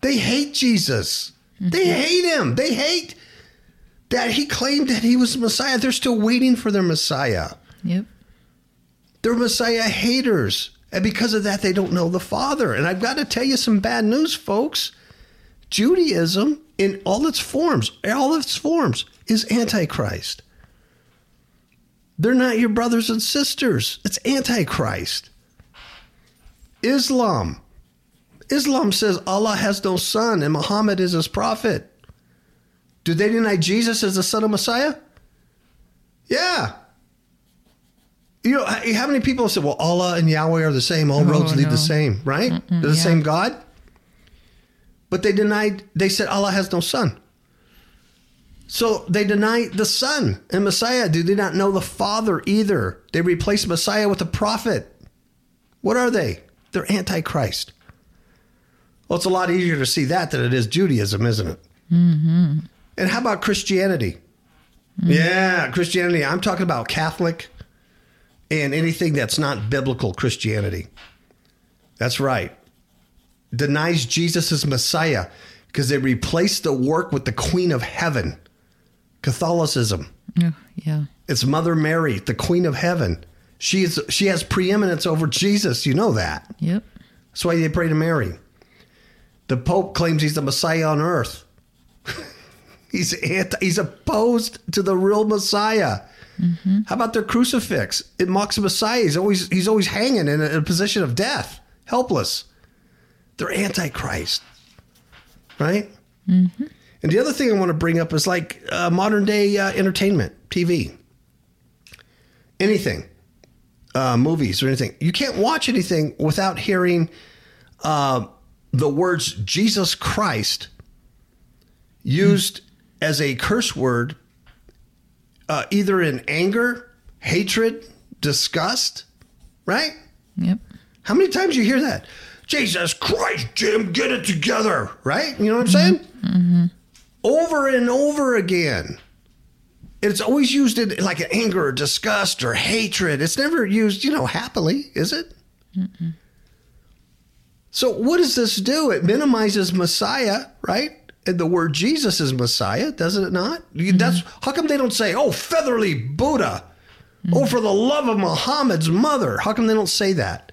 They hate Jesus. Mm-hmm. They hate him. They hate that he claimed that he was Messiah. They're still waiting for their Messiah. Yep. They're Messiah haters. And because of that, they don't know the Father. And I've got to tell you some bad news, folks. Judaism, in all its forms, all its forms, is Antichrist. They're not your brothers and sisters. It's Antichrist. Islam. Islam says Allah has no son and Muhammad is his prophet. Do they deny Jesus as the son of Messiah? Yeah. You know, how many people said, well, Allah and Yahweh are the same, all Oh, roads lead no. the same, right? They're the yeah. same God. But they denied, they said Allah has no son. So they deny the Son and Messiah. Do they not know the Father either? They replace Messiah with a prophet. What are they? They're Antichrist. Well, it's a lot easier to see that than it is Judaism, isn't it? Mm-hmm. And how about Christianity? Yeah, Christianity. I'm talking about Catholic and anything that's not biblical Christianity. That's right. Denies Jesus as Messiah because they replaced the work with the Queen of Heaven. Catholicism. Oh, yeah. It's Mother Mary, the Queen of Heaven. She is she has preeminence over Jesus. You know that. Yep. That's why they pray to Mary. The Pope claims he's the Messiah on earth. (laughs) he's anti, he's opposed to the real Messiah. How about their crucifix? It mocks Messiah. He's always he's always hanging in a, in a position of death, helpless. They're antichrist, right? And the other thing I want to bring up is like uh, modern day uh, entertainment, TV, anything, uh, movies or anything. You can't watch anything without hearing uh, the words Jesus Christ used as a curse word, uh, either in anger, hatred, disgust, right? Yep. How many times you hear that? Jesus Christ, Jim, get it together, right? You know what I'm saying? Over and over again. It's always used in like an anger or disgust or hatred. It's never used, you know, happily, is it? So what does this do? It minimizes Messiah, right? The word Jesus is Messiah, doesn't it not? You- mm-hmm. That's how come they don't say, "Oh, featherly Buddha," "Oh, mm-hmm. for the love of Muhammad's mother." How come they don't say that?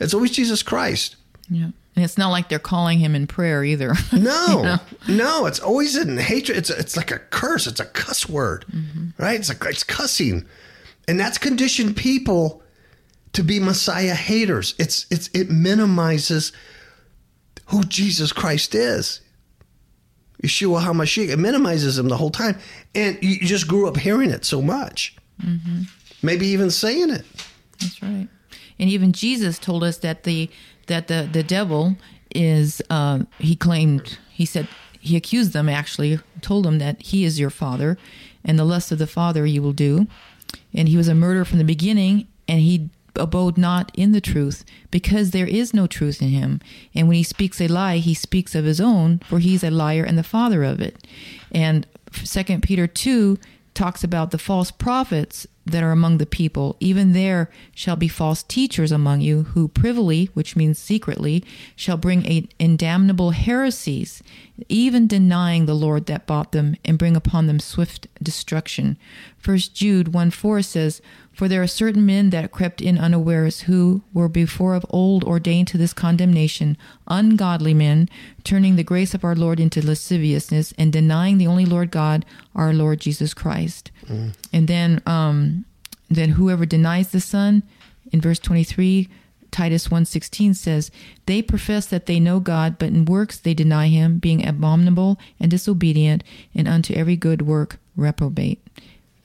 It's always Jesus Christ. Yeah. And it's not like they're calling him in prayer either. (laughs) No, no, it's always in hatred. It's it's like a curse. It's a cuss word, mm-hmm. right? It's like it's cussing, and that's conditioned people to be Messiah haters. It's it's it minimizes who Jesus Christ is. Yeshua HaMashiach. It minimizes him the whole time, and you just grew up hearing it so much, maybe even saying it. That's right. And even Jesus told us that the that the the devil is uh, he claimed he said he accused them actually told them that he is your father and the lust of the father you will do and he was a murderer from the beginning and he abode not in the truth because there is no truth in him and when he speaks a lie he speaks of his own for he's a liar and the father of it and second peter 2 talks about the false prophets that are among the people. Even there shall be false teachers among you who privily, which means secretly, shall bring a, damnable heresies, even denying the Lord that bought them, and bring upon them swift destruction. First Jude 1 4 says, For there are certain men that crept in unawares, who were before of old ordained to this condemnation, ungodly men, turning the grace of our Lord into lasciviousness, and denying the only Lord God, our Lord Jesus Christ. And then, um, then whoever denies the Son, in verse 23, Titus 1:16 says, "They profess that they know God, but in works they deny him, being abominable and disobedient, and unto every good work reprobate."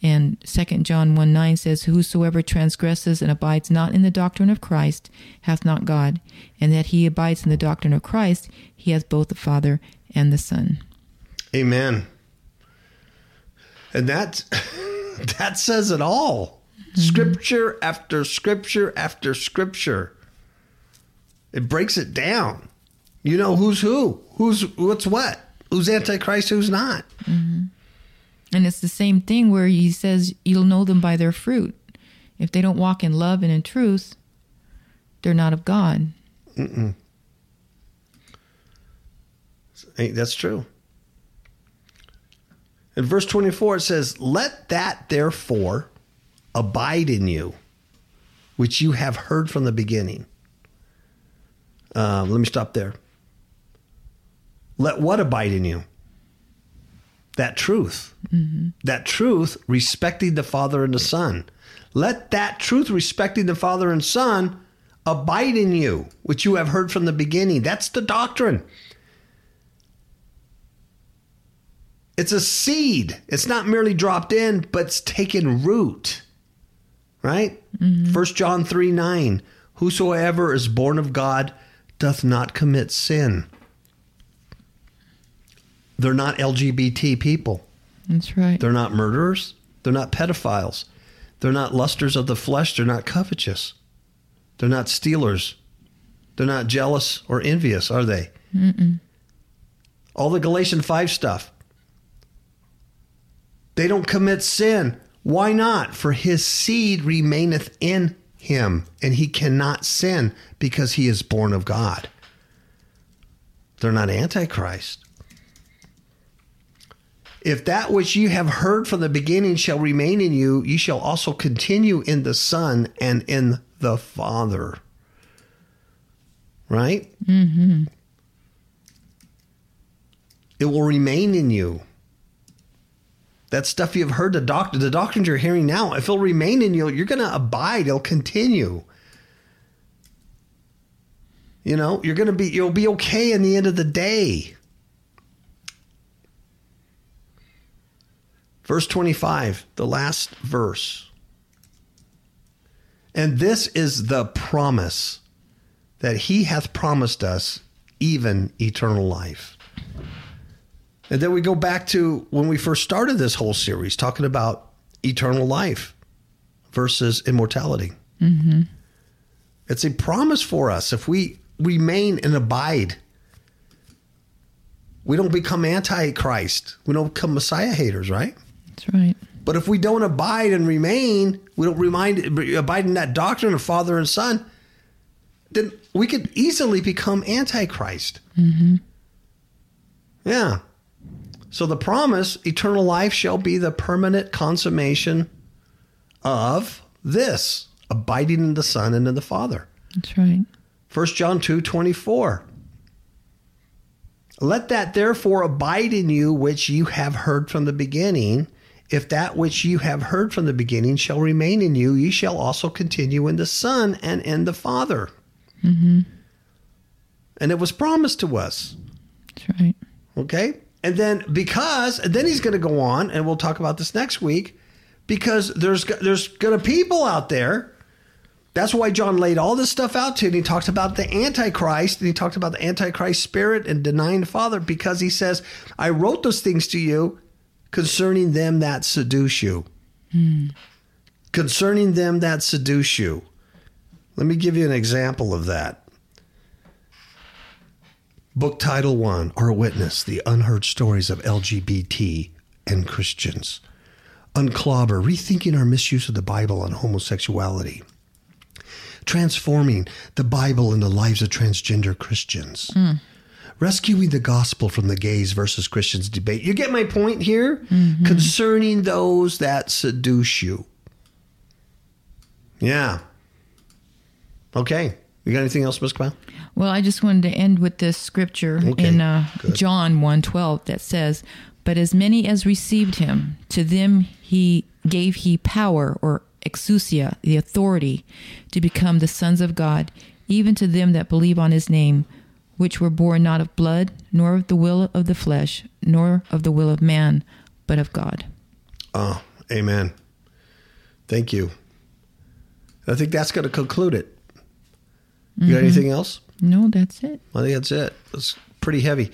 And 2 John 1 9 says, Whosoever transgresses and abides not in the doctrine of Christ hath not God, and that he abides in the doctrine of Christ, he hath both the Father and the Son. Amen. And that (laughs) that says it all. Mm-hmm. Scripture after scripture after scripture. It breaks it down. You know who's who, who's what's what, who's antichrist, who's not. Mm-hmm. And it's the same thing where he says, You'll know them by their fruit. If they don't walk in love and in truth, they're not of God. Hey, That's true. In verse 24, it says, Let that therefore abide in you, which you have heard from the beginning. Um, let me stop there. Let what abide in you? That truth. That truth respecting the Father and the Son. Let that truth respecting the Father and Son abide in you, which you have heard from the beginning. That's the doctrine. It's a seed. It's not merely dropped in, but it's taken root. Right? Mm-hmm. First John 3 9. Whosoever is born of God doth not commit sin. They're not LGBT people. That's right. They're not murderers. They're not pedophiles. They're not lusters of the flesh. They're not covetous. They're not stealers. They're not jealous or envious, are they? All the Galatian 5 stuff. They don't commit sin. Why not? For his seed remaineth in him, and he cannot sin because he is born of God. They're not antichrist. If that which you have heard from the beginning shall remain in you, you shall also continue in the Son and in the Father. Right? Mm-hmm. It will remain in you. That stuff you've heard the doctor, the doctrines you're hearing now, if it'll remain in you, you're going to abide. It'll continue. You know, you're going to be, you'll be okay in the end of the day. Verse 25, the last verse. And this is the promise that he hath promised us, even eternal life. And then we go back to when we first started this whole series, talking about eternal life versus immortality. Mm-hmm. It's a promise for us if we remain and abide. We don't become antichrist. We don't become Messiah haters, right? That's right. But if we don't abide and remain, we don't remind abide in that doctrine of Father and Son, then we could easily become antichrist. Mm-hmm. Yeah. So the promise, eternal life, shall be the permanent consummation of this abiding in the Son and in the Father. That's right. 1 John 2 24. Let that therefore abide in you which you have heard from the beginning. If that which you have heard from the beginning shall remain in you, ye shall also continue in the Son and in the Father. Mm-hmm. And it was promised to us. That's right. Okay. And then because, and then he's going to go on, and we'll talk about this next week, because there's there's going to people out there. That's why John laid all this stuff out to. And he talked about the Antichrist, and he talked about the Antichrist spirit and denying the Father, because he says, "I wrote those things to you concerning them that seduce you." Hmm. Concerning them that seduce you. Let me give you an example of that. Book Title One Our Witness The Unheard Stories of LGBT and Christians. Unclobber Rethinking Our Misuse of the Bible on Homosexuality. Transforming the Bible in the Lives of Transgender Christians. Mm. Rescuing the Gospel from the Gays versus Christians debate. You get my point here? Mm-hmm. Concerning those that seduce you. Yeah. Okay. You got anything else, Ms. Cabell? Well, I just wanted to end with this scripture okay, in uh, John 1.12 that says, But as many as received him, to them he gave he power or exousia, the authority, to become the sons of God, even to them that believe on his name, which were born not of blood, nor of the will of the flesh, nor of the will of man, but of God. Oh, amen. Thank you. I think that's going to conclude it. You mm-hmm. got anything else? No, that's it. I think that's it. It's pretty heavy.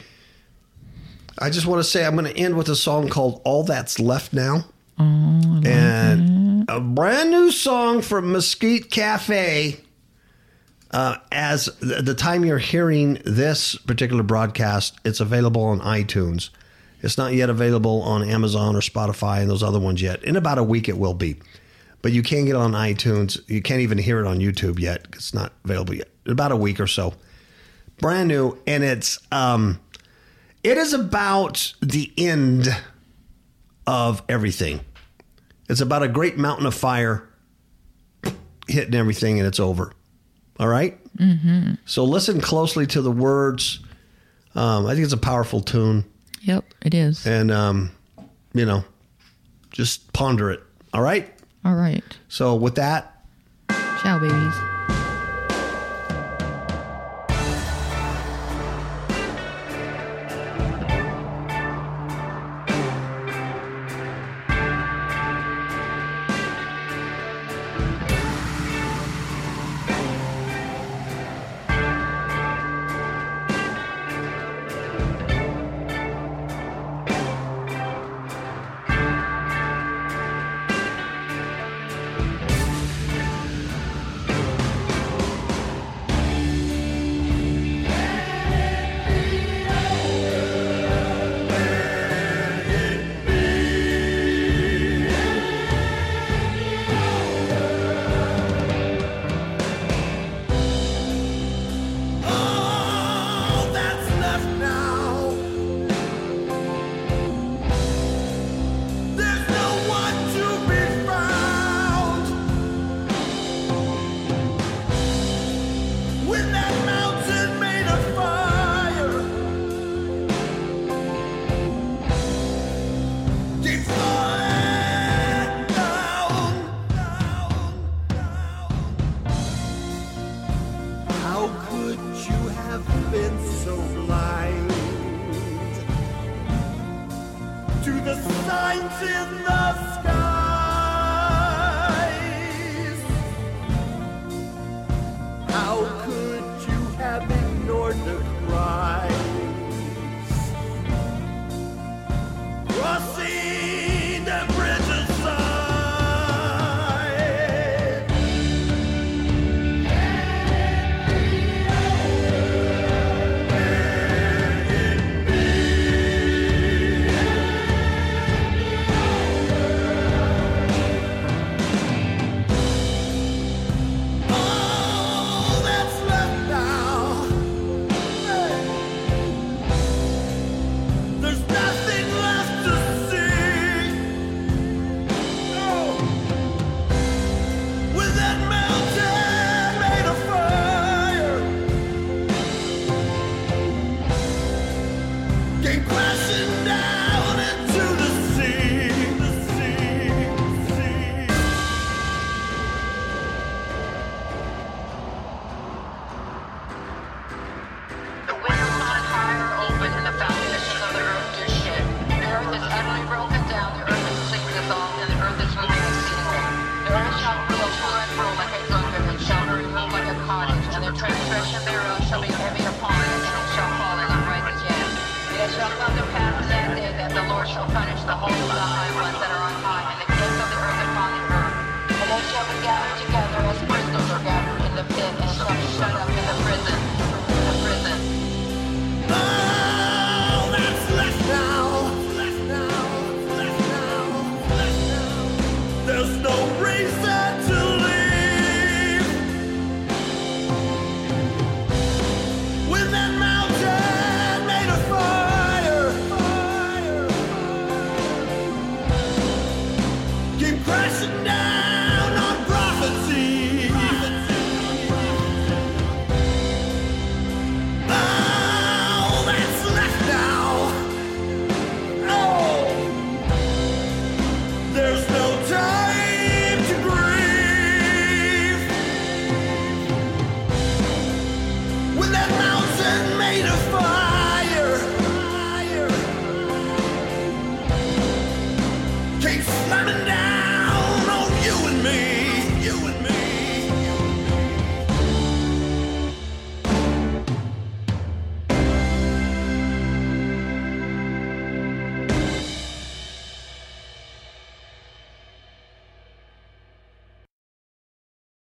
I just want to say I'm going to end with a song called All That's Left Now. Oh, and a brand new song from Mesquite Cafe. Uh, as the, time you're hearing this particular broadcast, it's available on iTunes. It's not yet available on Amazon or Spotify and those other ones yet. In about a week, it will be. But you can get it on iTunes. You can't even hear it on YouTube yet. It's not available yet In about a week or so. Brand new, and it's um, it is about the end of everything. It's about a great mountain of fire hitting everything, and it's over. All right? mm-hmm. So listen closely to the words. Um, I think it's a powerful tune. Yep, it is. And um, you know, just ponder it. All right. All right. So with that, ciao, babies.